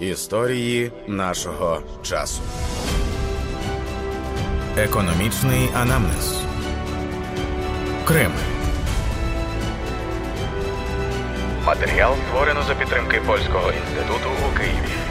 Історії нашого часу. Економічний анамнез. Крим. Матеріал створено за підтримки Польського інституту у Києві.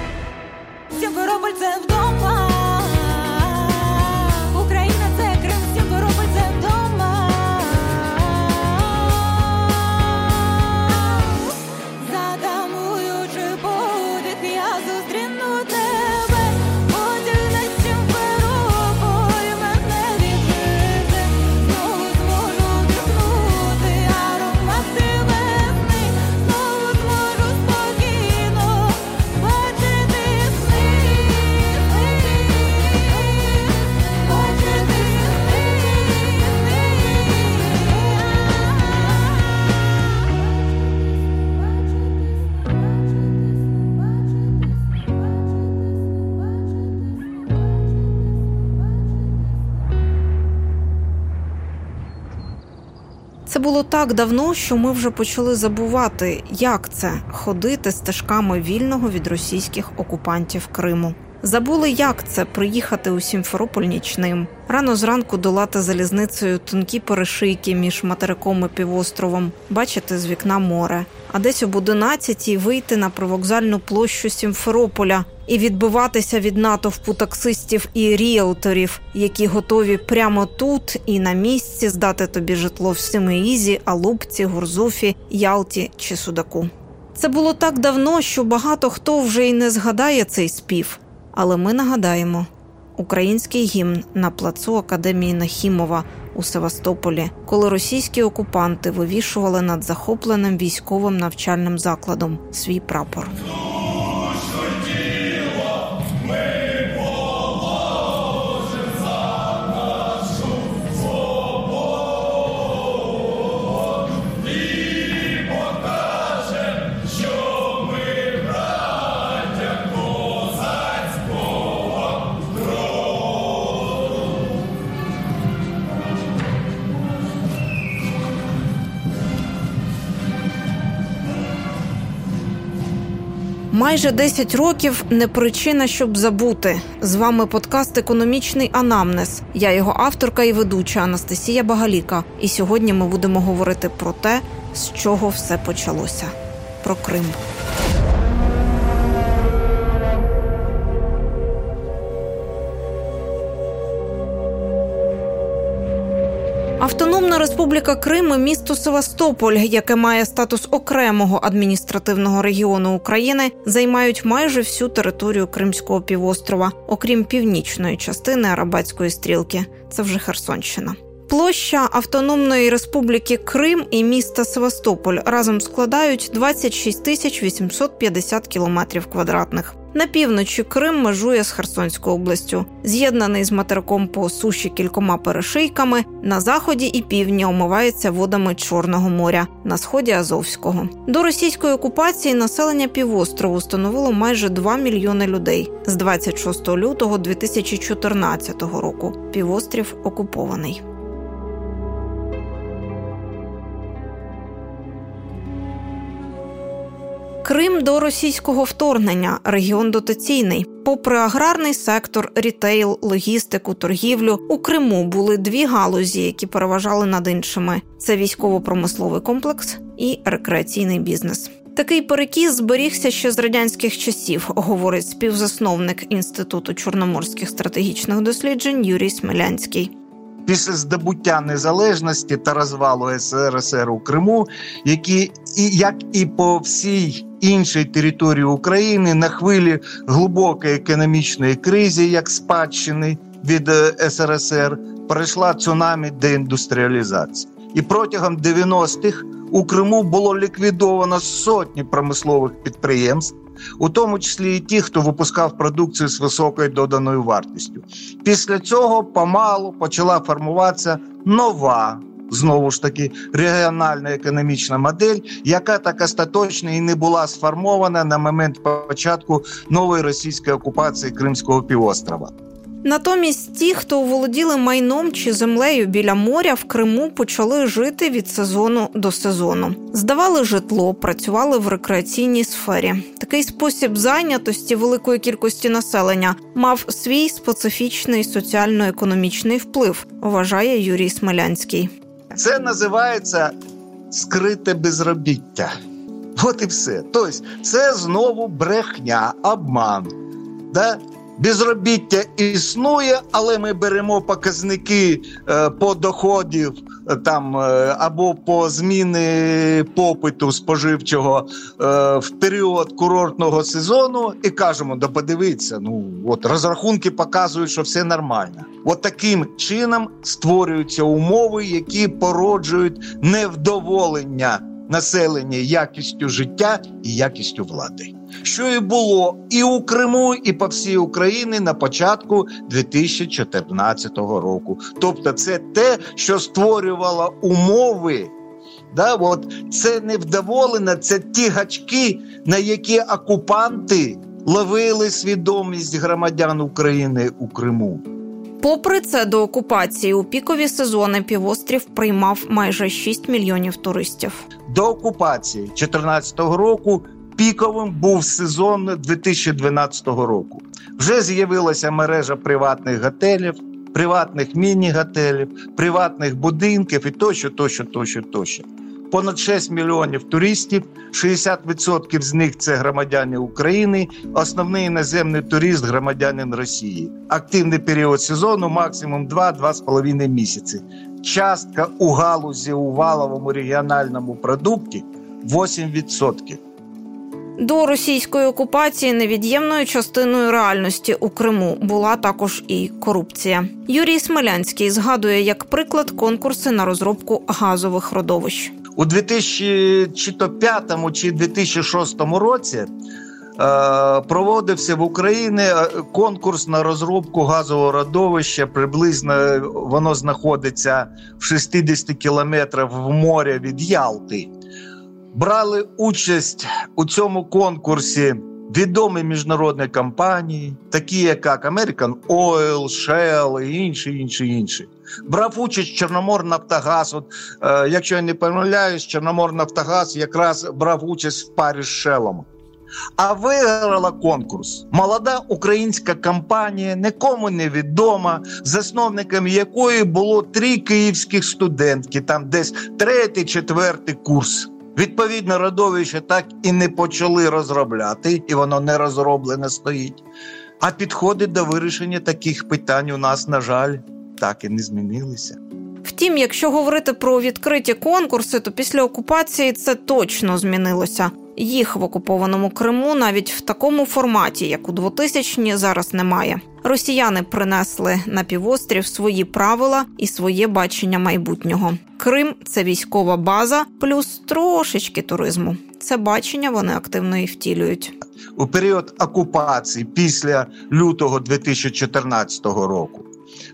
Було так давно, що ми вже почали забувати, як це ходити стежками вільного від російських окупантів Криму. Забули, як це приїхати у Сімферополь нічним, рано зранку долати залізницею тонкі перешийки між материком і півостровом, бачити з вікна море, а десь об 11 вийти на привокзальну площу Сімферополя і відбиватися від натовпу таксистів і ріелторів, які готові прямо тут і на місці здати тобі житло в Семиїзі, Алубці, Гурзуфі, Ялті чи Судаку. Це було так давно, що багато хто вже й не згадає цей спів. Але ми нагадаємо український гімн на плацу Академії Нахімова у Севастополі, коли російські окупанти вивішували над захопленим військовим навчальним закладом свій прапор. Майже 10 років не причина, щоб забути. З вами подкаст Економічний анамнез. Я його авторка і ведуча Анастасія Багаліка. І сьогодні ми будемо говорити про те, з чого все почалося. Про Крим. Автономна Республіка Крим місто Севастополь, яке має статус окремого адміністративного регіону України, займають майже всю територію Кримського півострова, окрім північної частини Арабатської стрілки. Це вже Херсонщина. Площа Автономної Республіки Крим і міста Севастополь разом складають 26 тисяч 850 кілометрів квадратних. На півночі Крим межує з Херсонською областю, з'єднаний з материком по суші кількома перешийками. На заході і півдні омивається водами Чорного моря, на сході Азовського. До російської окупації населення півострову становило майже 2 мільйони людей з 26 лютого 2014 року. Півострів окупований. Крим до російського вторгнення, регіон дотаційний. Попри аграрний сектор, рітейл, логістику, торгівлю у Криму були дві галузі, які переважали над іншими: це військово-промисловий комплекс і рекреаційний бізнес. Такий перекіс зберігся ще з радянських часів, говорить співзасновник інституту чорноморських стратегічних досліджень Юрій Смелянський. Після здобуття незалежності та розвалу СРСР у Криму, які і як і по всій іншій території України на хвилі глибокої економічної кризи, як спадщини від СРСР, перейшла цунамі деіндустріалізації. І протягом 90-х у Криму було ліквідовано сотні промислових підприємств, у тому числі і ті, хто випускав продукцію з високою доданою вартістю. Після цього помалу почала формуватися нова. Знову ж таки, регіональна економічна модель, яка так остаточно і не була сформована на момент початку нової російської окупації Кримського півострова. Натомість ті, хто володіли майном чи землею біля моря, в Криму почали жити від сезону до сезону. Здавали житло, працювали в рекреаційній сфері. Такий спосіб зайнятості великої кількості населення мав свій специфічний соціально-економічний вплив, вважає Юрій Смелянський. Це називається скрите безробіття. От і все. Тобто, це знову брехня, обман. Да? Безробіття існує, але ми беремо показники е, по доходів е, там е, або по зміни попиту споживчого е, в період курортного сезону і кажемо: да подивіться, ну от розрахунки показують, що все нормально. От таким чином створюються умови, які породжують невдоволення населення якістю життя і якістю влади. Що і було і у Криму, і по всій Україні на початку 2014 року. Тобто, це те, що створювало умови. Да, от це невдоволення, це ті гачки, на які окупанти ловили свідомість громадян України у Криму. Попри це, до окупації у пікові сезони півострів приймав майже 6 мільйонів туристів. До окупації 2014 року піковим був сезон 2012 року. Вже з'явилася мережа приватних готелів, приватних міні-готелів, приватних будинків і тощо, тощо, тощо, тощо. Понад 6 мільйонів туристів, 60% з них це громадяни України. Основний іноземний турист громадянин Росії. Активний період сезону максимум 2-2,5 місяці. Частка у галузі у валовому регіональному продукті 8%. До російської окупації невід'ємною частиною реальності у Криму була також і корупція. Юрій Смелянський згадує як приклад конкурси на розробку газових родовищ. У 2005 чи 2006 році проводився в Україні е, конкурс на розробку газового родовища. Приблизно воно знаходиться в 60 кілометрах в морі від Ялти. Брали участь у цьому конкурсі відомі міжнародні компанії, такі як American Oil, Shell і інші, інші, інші. Брав участь Чорномор Нафтогаз. От, е, якщо я не помиляюсь, Чорномор Нафтогаз якраз брав участь в парі з Шелом. А виграла конкурс молода українська компанія, нікому не відома, засновниками якої було три київських студентки, там десь третій, четвертий курс. Відповідно, родовище так і не почали розробляти, і воно не розроблене стоїть. А підходи до вирішення таких питань у нас, на жаль, так і не змінилися. Втім, якщо говорити про відкриті конкурси, то після окупації це точно змінилося. Їх в окупованому Криму навіть в такому форматі, як у 2000-ні, зараз немає. Росіяни принесли на півострів свої правила і своє бачення майбутнього. Крим це військова база, плюс трошечки туризму. Це бачення вони активно і втілюють. У період окупації після лютого 2014 року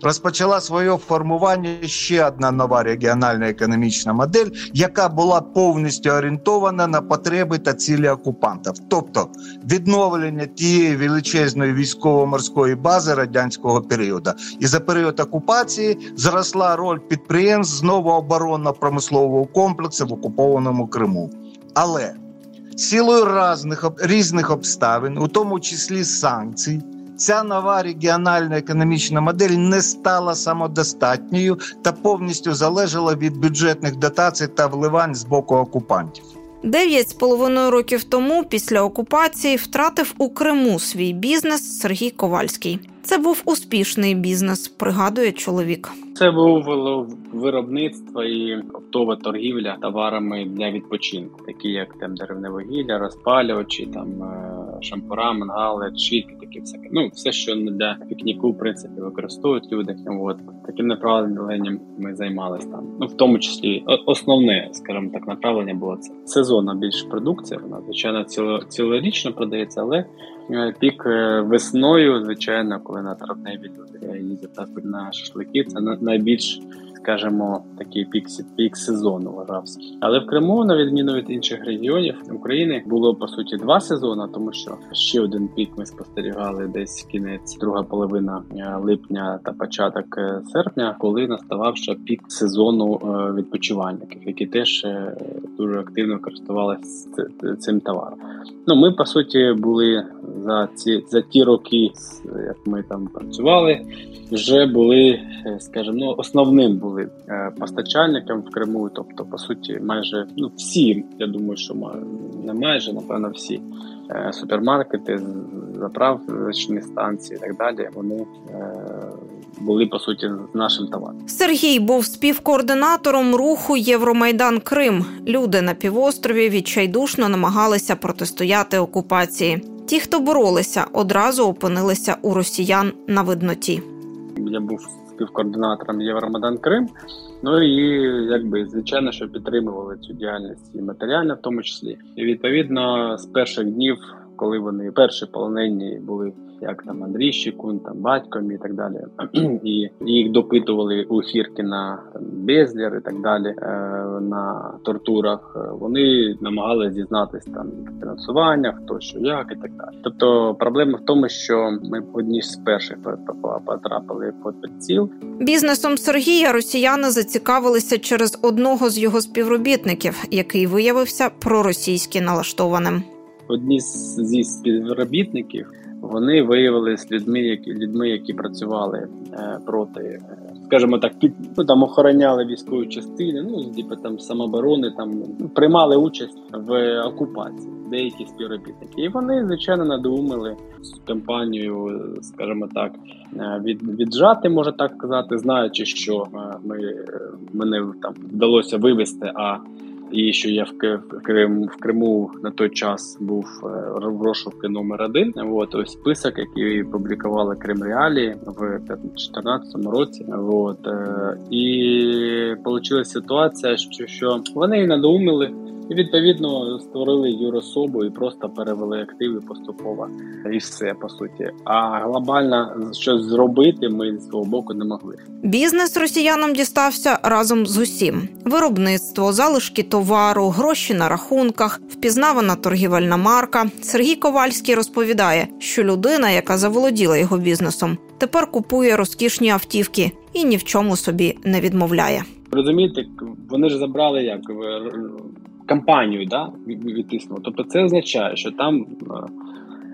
розпочала своє формування ще одна нова регіональна економічна модель, яка була повністю орієнтована на потреби та цілі окупантів, тобто відновлення тієї величезної військово-морської бази радянського періоду. І за період окупації зросла роль підприємств з нового оборонно-промислового комплексу в окупованому Криму. Але силою різних обставин, у тому числі санкцій, ця нова регіональна економічна модель не стала самодостатньою та повністю залежала від бюджетних дотацій та вливань з боку окупантів. Дев'ять з половиною років тому, після окупації, втратив у Криму свій бізнес Сергій Ковальський. Це був успішний бізнес, пригадує чоловік. Це був виробництво і оптова торгівля товарами для відпочинку, такі як там деревне вугілля, розпалювачі, там шампура, мангали, щітки, такі всяке. Ну все, що для пікніку, в принципі, використовують люди. От таким направленням ми займалися там. Ну в тому числі основне, скажімо так, направлення було це сезонна більш продукція. Вона звичайно ціло, цілорічно продається, але пік весною, звичайно, коли на травневі люди їздять на шашлики, це найбільш скажімо, такий пік, пік сезону вважався. Але в Криму, на відміну від інших регіонів України, було по суті два сезони, тому що ще один пік ми спостерігали десь кінець, друга половина е, липня та початок е, серпня, коли наставав ще пік сезону е, відпочивальників, які теж дуже активно користувалися цим товаром. Ну, ми по суті були за ці за ті роки, як ми там працювали, вже були, е, скажімо, ну, основним були е, постачальником в Криму. Тобто, по суті, майже ну всі, я думаю, що не майже, напевно, всі е, супермаркети, заправочні станції і так далі. Вони були по суті з нашим товаром. Сергій був співкоординатором руху Євромайдан Крим. Люди на півострові відчайдушно намагалися протистояти окупації. Ті, хто боролися, одразу опинилися у росіян на видноті. Я був співкоординатором Євромадан Крим. Ну і якби звичайно, що підтримували цю діяльність і матеріально, в тому числі. І відповідно з перших днів, коли вони перші полонені були, як там Андрій Щекун, там батько мій і так далі, і їх допитували у Хіркіна, там, Безлєр і так далі е, на тортурах. е, Вони намагалися дізнатися там фінансування, хто що як і так далі. Тобто проблема в тому, що ми одні з перших потрапили під приціл. Бізнесом Сергія росіяни зацікавилися через одного з його співробітників, який виявився проросійськи налаштованим. одні з- зі співробітників вони виявилися людьми, які людьми, які працювали е, проти, е, скажімо так, під ну там охороняли військові частини, ну типу там самооборони, там ну, приймали участь в окупації. Деякі співробітники, і вони звичайно надумали з компанією, скажімо так, е, від, віджати, може так казати, знаючи, що ми мене там вдалося вивести. А і що я в Крим в Криму на той час був е, в розшуку номер один. От ось список, який публікували Крим Реалії в 2014 році. От е, і вийшла ситуація, що, що вони і надумали. І відповідно створили юрособу і просто перевели активи поступово і все по суті. А глобально щось зробити ми з свого боку не могли. Бізнес росіянам дістався разом з усім: виробництво, залишки товару, гроші на рахунках, впізнавана торгівельна марка. Сергій Ковальський розповідає, що людина, яка заволоділа його бізнесом, тепер купує розкішні автівки і ні в чому собі не відмовляє. Розумієте, вони ж забрали як компанію, да, від- Тобто це означає, що там е,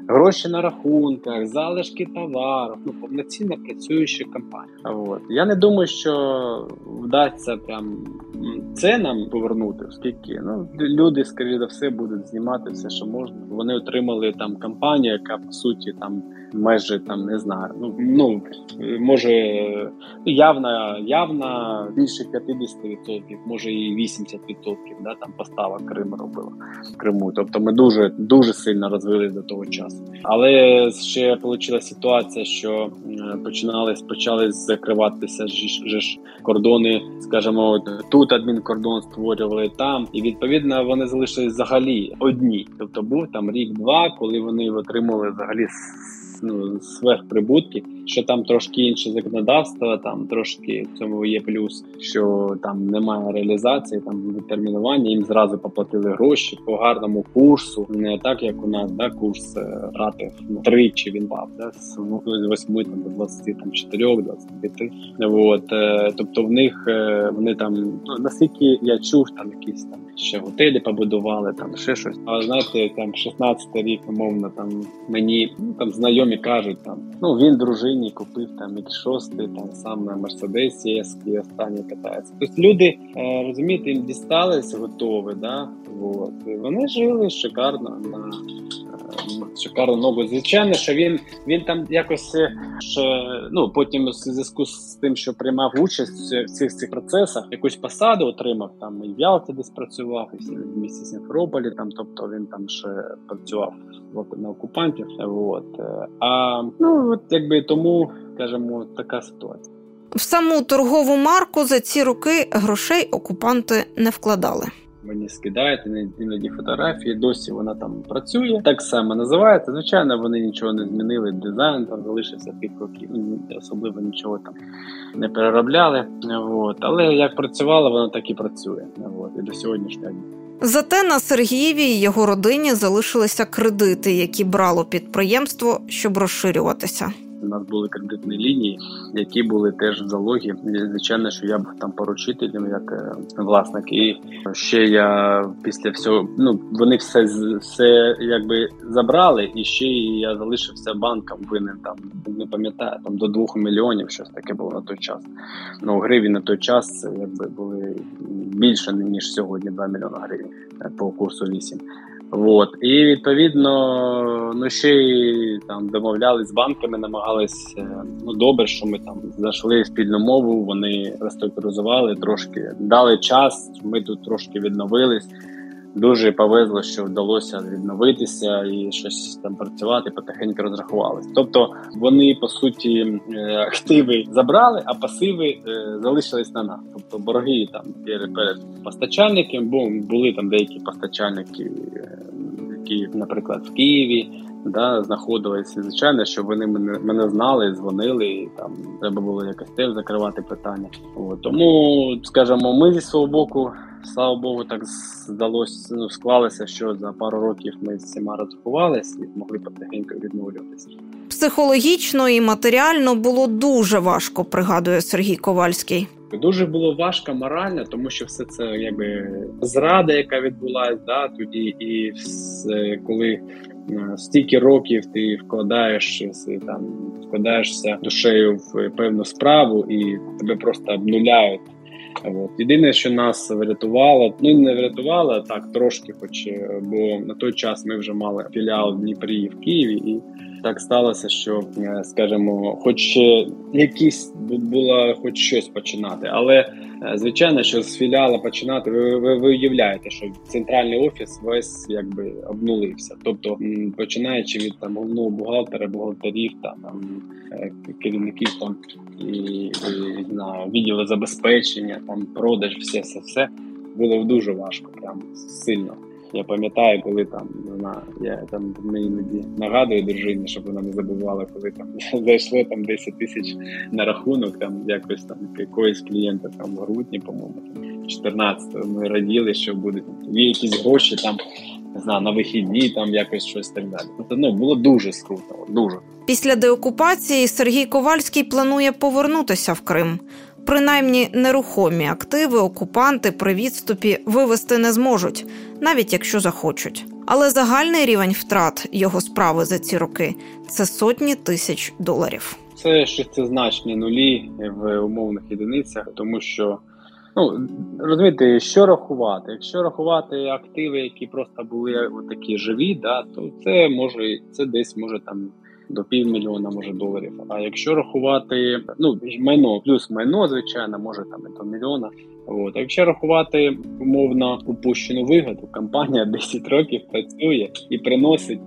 гроші на рахунках, залишки товару, ну повноцінно працююча компанія. От. Я не думаю, що вдасться прям це нам повернути, оскільки ну, люди, скоріше за все, будуть знімати все, що можна. Вони отримали там компанію, яка по суті там майже там не знаю. Ну ну може явно, явно більше 50%, може і 80% да, там поставок Крим робила в Криму. Тобто ми дуже дуже сильно розвились до того часу. Але ще вийшла ситуація, що починали почали закриватися ж, ж, кордони, скажімо, тут адмінкордон створювали там, і відповідно вони залишились взагалі одні. Тобто був там рік-два, коли вони отримали взагалі ну, сверхприбутки, що там трошки інше законодавство, там трошки в цьому є плюс, що там немає реалізації, там відтермінування, їм зразу поплатили гроші по гарному курсу, не так як у нас, да, курс е, рати ну, тричі він пав, да, з 8 там, до 24, 25. Вот, е, тобто в них е, вони там, ну, наскільки я чув, там якісь там ще готелі побудували, там ще щось. А знаєте, там 16 рік, умовно, там мені ну, там знайомі кажуть, там ну він дружині купив там X6, там сам на Мерседесі який останній катається. Тобто люди е, розумієте, їм дістались готові, да? Вот. І вони жили шикарно на е, шикарну ногу. Звичайно, що він він там якось ще, ну потім у зв'язку з тим, що приймав участь в цих цих процесах, якусь посаду отримав там і в Ялті десь працював, і в місті Сімферополі, там, тобто він там ще працював на окупантів. От. Е, А ну от якби тому, скажімо, така ситуація. В саму торгову марку за ці роки грошей окупанти не вкладали. мені скидають іноді- іноді фотографії. Досі вона там працює. Так само називається. Звичайно, вони нічого не змінили. Дизайн там залишився тих років. Ну, Особливо нічого там не переробляли. От. Але як працювала, вона так і працює. От. І до сьогоднішнього дня. Зате на Сергієві і його родині залишилися кредити, які брало підприємство, щоб розширюватися. У нас були кредитні лінії, які були теж в залогі. Звичайно, що я був там поручителем, як е, власник. І ще я після всього, ну вони все все якби забрали, і ще я залишився банком винен там. Не пам'ятаю, там до двох мільйонів щось таке було на той час. Ну гривень на той час якби були більше ніж сьогодні 2 мільйони гривень е, по курсу 8. От і відповідно, ну ще й там домовлялись з банками, намагались е, ну добре, що ми там знайшли спільну мову. Вони реструктуризували трошки, дали час. Ми тут трошки відновились. Дуже повезло, що вдалося відновитися і щось там працювати, потихеньку розрахувалися. Тобто вони по суті е, активи забрали, а пасиви е, залишились на нас. Тобто борги там перед постачальником, бо були там деякі постачальники, е, які, наприклад, в Києві. Да, знаходилися звичайно, що вони мене мене знали, дзвонили, і там треба було якось теж закривати питання. От, тому, скажімо, ми зі свого боку, слава Богу, так здалося, ну, склалося, що за пару років ми з всіма розрахувалися і змогли потихеньку відновлюватися. Психологічно і матеріально було дуже важко, пригадує Сергій Ковальський. Дуже було важко морально, тому що все це якби зрада, яка відбулася да, тоді, і все, коли стільки років ти вкладаєш там, вкладаєшся душею в певну справу, і тебе просто обнуляють. От. Єдине, що нас врятувало, ну не врятувало, так трошки, хоч е, бо на той час ми вже мали філіал в Дніпрі в Києві, і так сталося, що е, скажімо, хоч е, якісь бу- було хоч щось починати, але е, звичайно, що з філіала починати, ви, ви, ви уявляєте, що центральний офіс весь якби обнулився. Тобто, починаючи від там головного бухгалтера, бухгалтерів, та там керівників там і, і знаю, відділу забезпечення, там продаж, все, все, все було дуже важко, прям сильно. Я пам'ятаю, коли там знаю, я там іноді нагадую дружині, щоб вона не забувала, коли там зайшло там 10 тисяч на рахунок, там якось там якогось клієнта там в грудні, по-моєму, там 14 Ми раділи, що будуть якісь гроші там, не знаю, на вихідні, там якось щось так далі. Тобто, ну було дуже скруто, дуже. Після деокупації Сергій Ковальський планує повернутися в Крим. Принаймні нерухомі активи окупанти при відступі вивести не зможуть, навіть якщо захочуть. Але загальний рівень втрат його справи за ці роки це сотні тисяч доларів. Це шестизначні нулі в умовних єдиницях, тому що ну розумієте, що рахувати. Якщо рахувати активи, які просто були такі живі, да, то це може це десь може там. До півмільйона може доларів. А якщо рахувати ну майно плюс майно, звичайно, може там і до мільйона. От а якщо рахувати умовно упущену вигоду, компанія 10 років працює і приносить.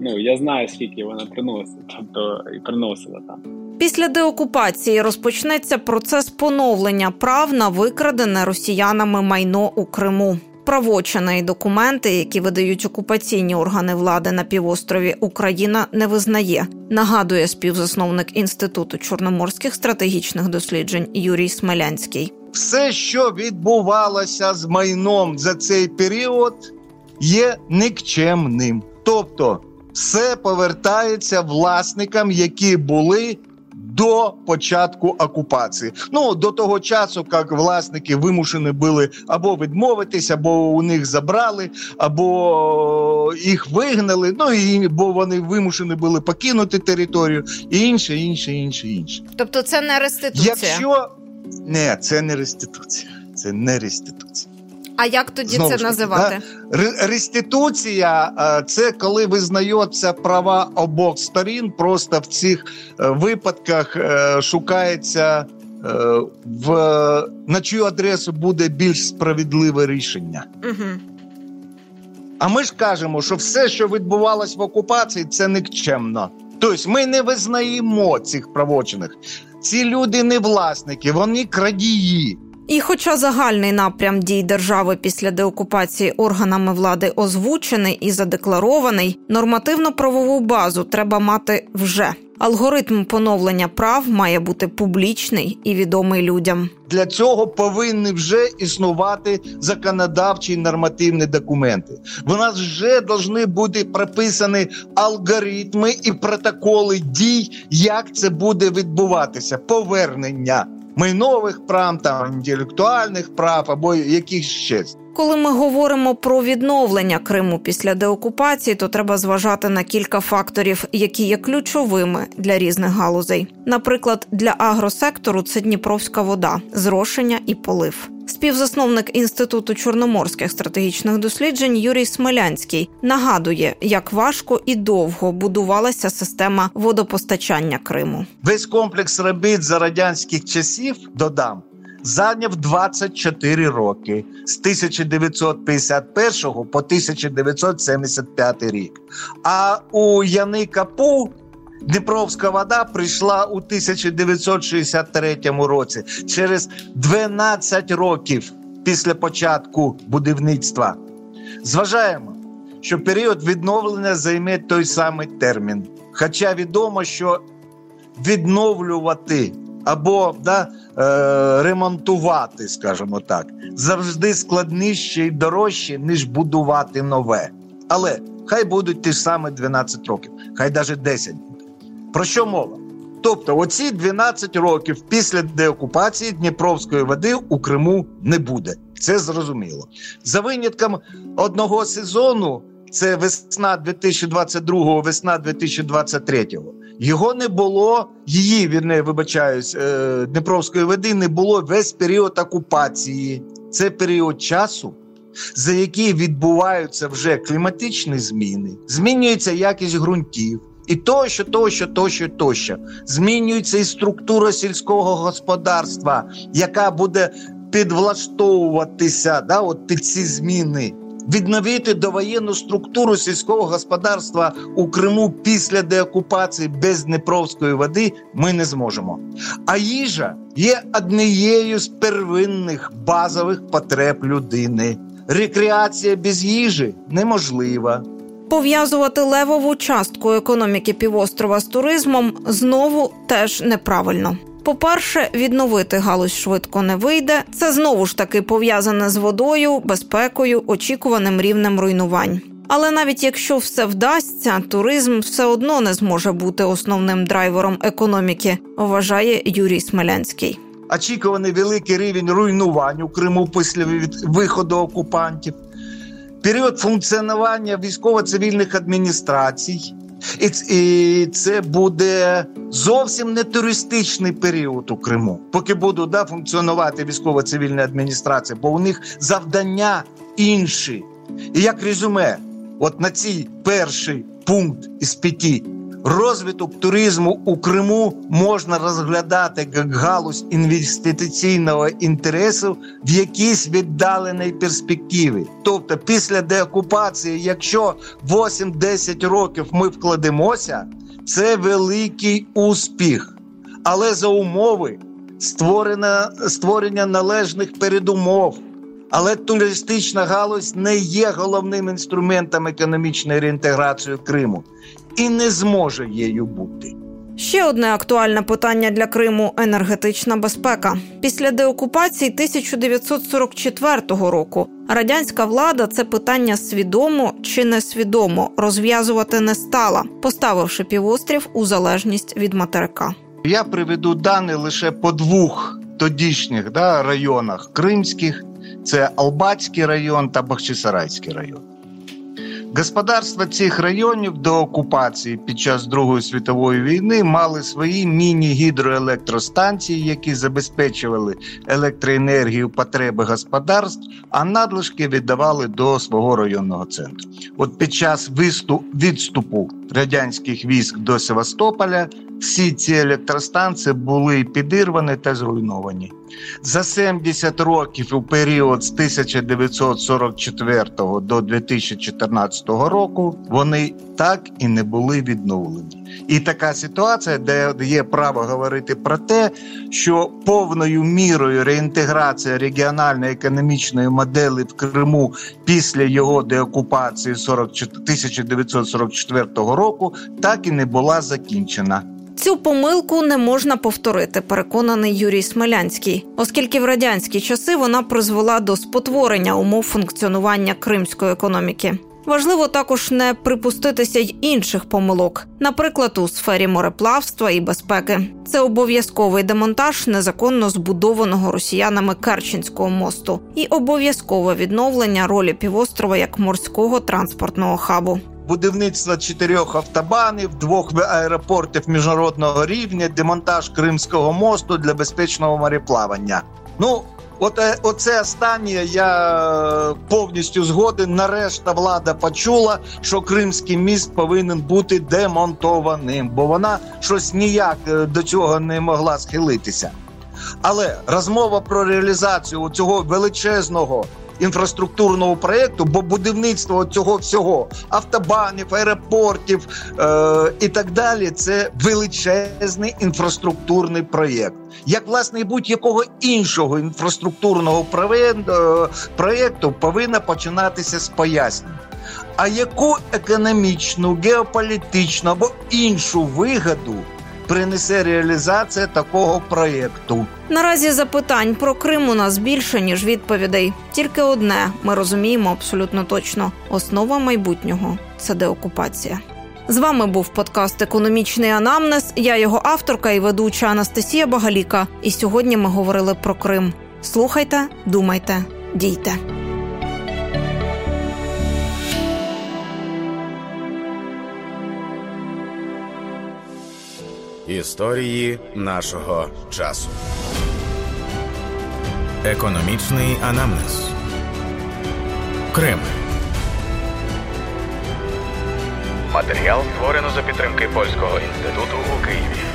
Ну я знаю скільки вона приносить, тобто і приносила там. Після деокупації розпочнеться процес поновлення прав на викрадене росіянами майно у Криму. Правочини і документи, які видають окупаційні органи влади на півострові, Україна не визнає. Нагадує співзасновник інституту чорноморських стратегічних досліджень Юрій Смелянський. Все, що відбувалося з майном за цей період, є никчемним. Тобто, все повертається власникам, які були до початку окупації. Ну до того часу, як власники вимушені були або відмовитись, або у них забрали, або їх вигнали. Ну і бо вони вимушені були покинути територію, і інше, інше, інше, інше. Тобто, це не реституція. Якщо не, це не реституція, це не реституція. А як тоді Знову це називати? Ре- Реституція е, це коли визнаються права обох сторін. Просто в цих е, випадках е, шукається в на чию адресу буде більш справедливе рішення. Угу. А ми ж кажемо, що все, що відбувалось в окупації, це никчемно. Тобто ми не визнаємо цих правочиних. Ці люди не власники, вони крадії. І, хоча загальний напрям дій держави після деокупації органами влади озвучений і задекларований, нормативно-правову базу треба мати вже. Алгоритм поновлення прав має бути публічний і відомий людям. Для цього повинні вже існувати законодавчі нормативні документи. В нас вже повинні бути прописані алгоритми і протоколи дій, як це буде відбуватися. Повернення майнових прав, там інтелектуальних прав або якихось ще. Коли ми говоримо про відновлення Криму після деокупації, то треба зважати на кілька факторів, які є ключовими для різних галузей. Наприклад, для агросектору це Дніпровська вода, зрошення і полив. Співзасновник інституту чорноморських стратегічних досліджень Юрій Смелянський нагадує, як важко і довго будувалася система водопостачання Криму. Весь комплекс робіт за радянських часів додам. Зайняв 24 роки з 1951 по 1975 рік. А у Яни Капу Дніпровська вода прийшла у 1963 році через 12 років після початку будівництва. Зважаємо, що період відновлення займе той самий термін. Хоча відомо, що відновлювати або да, е, ремонтувати, скажімо так, завжди складніше і дорожче, ніж будувати нове. Але хай будуть ті ж самі 12 років, хай навіть 10. Про що мова? Тобто, оці 12 років після деокупації Дніпровської води у Криму не буде. Це зрозуміло. За винятком одного сезону, це весна 2022, весна 2023. Його не було, її вірне, вибачаюсь, е, Дніпровської води не було весь період окупації. Це період часу, за який відбуваються вже кліматичні зміни, змінюється якість ґрунтів. І тощо, тощо, тощо, тощо. Змінюється і структура сільського господарства, яка буде підвлаштовуватися да, от під ці зміни. Відновити довоєнну структуру сільського господарства у Криму після деокупації без Дніпровської води ми не зможемо. А їжа є однією з первинних базових потреб людини. Рекреація без їжі неможлива. Пов'язувати левову частку економіки півострова з туризмом знову теж неправильно. По-перше, відновити галузь швидко не вийде. Це знову ж таки пов'язане з водою, безпекою, очікуваним рівнем руйнувань. Але навіть якщо все вдасться, туризм все одно не зможе бути основним драйвером економіки, вважає Юрій Смелянський. Очікуваний великий рівень руйнувань у Криму після від- виходу окупантів, період функціонування військово-цивільних адміністрацій. І, це буде зовсім не туристичний період у Криму, поки будуть да, функціонувати військово-цивільні адміністрації, бо у них завдання інші. І як резюме, от на цей перший пункт із п'яти розвиток туризму у Криму можна розглядати як галузь інвестиційного інтересу в якійсь віддаленій перспективі. Тобто, після деокупації, якщо 8-10 років ми вкладемося, це великий успіх. Але за умови створення, створення належних передумов. Але туристична галузь не є головним інструментом економічної реінтеграції Криму і не зможе її бути. Ще одне актуальне питання для Криму енергетична безпека. Після деокупації 1944 року радянська влада це питання свідомо чи несвідомо розв'язувати не стала, поставивши півострів у залежність від материка. Я приведу дані лише по двох тодішніх да, районах кримських: це Албатський район та Бахчисарайський район. Господарства цих районів до окупації під час Другої світової війни мали свої міні-гідроелектростанції, які забезпечували електроенергію потреби господарств, а надлишки віддавали до свого районного центру. От під час відступу радянських військ до Севастополя всі ці електростанції були підірвані та зруйновані. За 70 років у період з 1944 до 2014 року вони так і не були відновлені. І така ситуація, де є право говорити про те, що повною мірою реінтеграція регіональної економічної моделі в Криму після його деокупації 44 1944 року так і не була закінчена. Цю помилку не можна повторити, переконаний Юрій Смелянський, оскільки в радянські часи вона призвела до спотворення умов функціонування кримської економіки. Важливо також не припуститися й інших помилок, наприклад, у сфері мореплавства і безпеки. Це обов'язковий демонтаж незаконно збудованого росіянами Керченського мосту і обов'язкове відновлення ролі півострова як морського транспортного хабу. Будівництво чотирьох автобанів, двох аеропортів міжнародного рівня, демонтаж Кримського мосту для безпечного мореплавання. Ну, от е, оце останнє я повністю згоден. Нарешті влада почула, що Кримський міст повинен бути демонтованим, бо вона щось ніяк е, до цього не могла схилитися. Але розмова про реалізацію цього величезного інфраструктурного проєкту, бо будівництво цього всього автобанів, аеропортів е- і так далі це величезний інфраструктурний проєкт. Як власне будь-якого іншого інфраструктурного проєкту, проєкту повинна починатися з пояснень. А яку економічну, геополітичну або іншу вигоду принесе реалізація такого проєкту? Наразі запитань про Крим у нас більше ніж відповідей. Тільки одне ми розуміємо абсолютно точно: основа майбутнього це деокупація. З вами був подкаст Економічний анамнез. Я його авторка і ведуча Анастасія Багаліка. І сьогодні ми говорили про Крим. Слухайте, думайте, дійте. Історії нашого часу. Економічний анамнез. Крим. Матеріал створено за підтримки Польського інституту у Києві.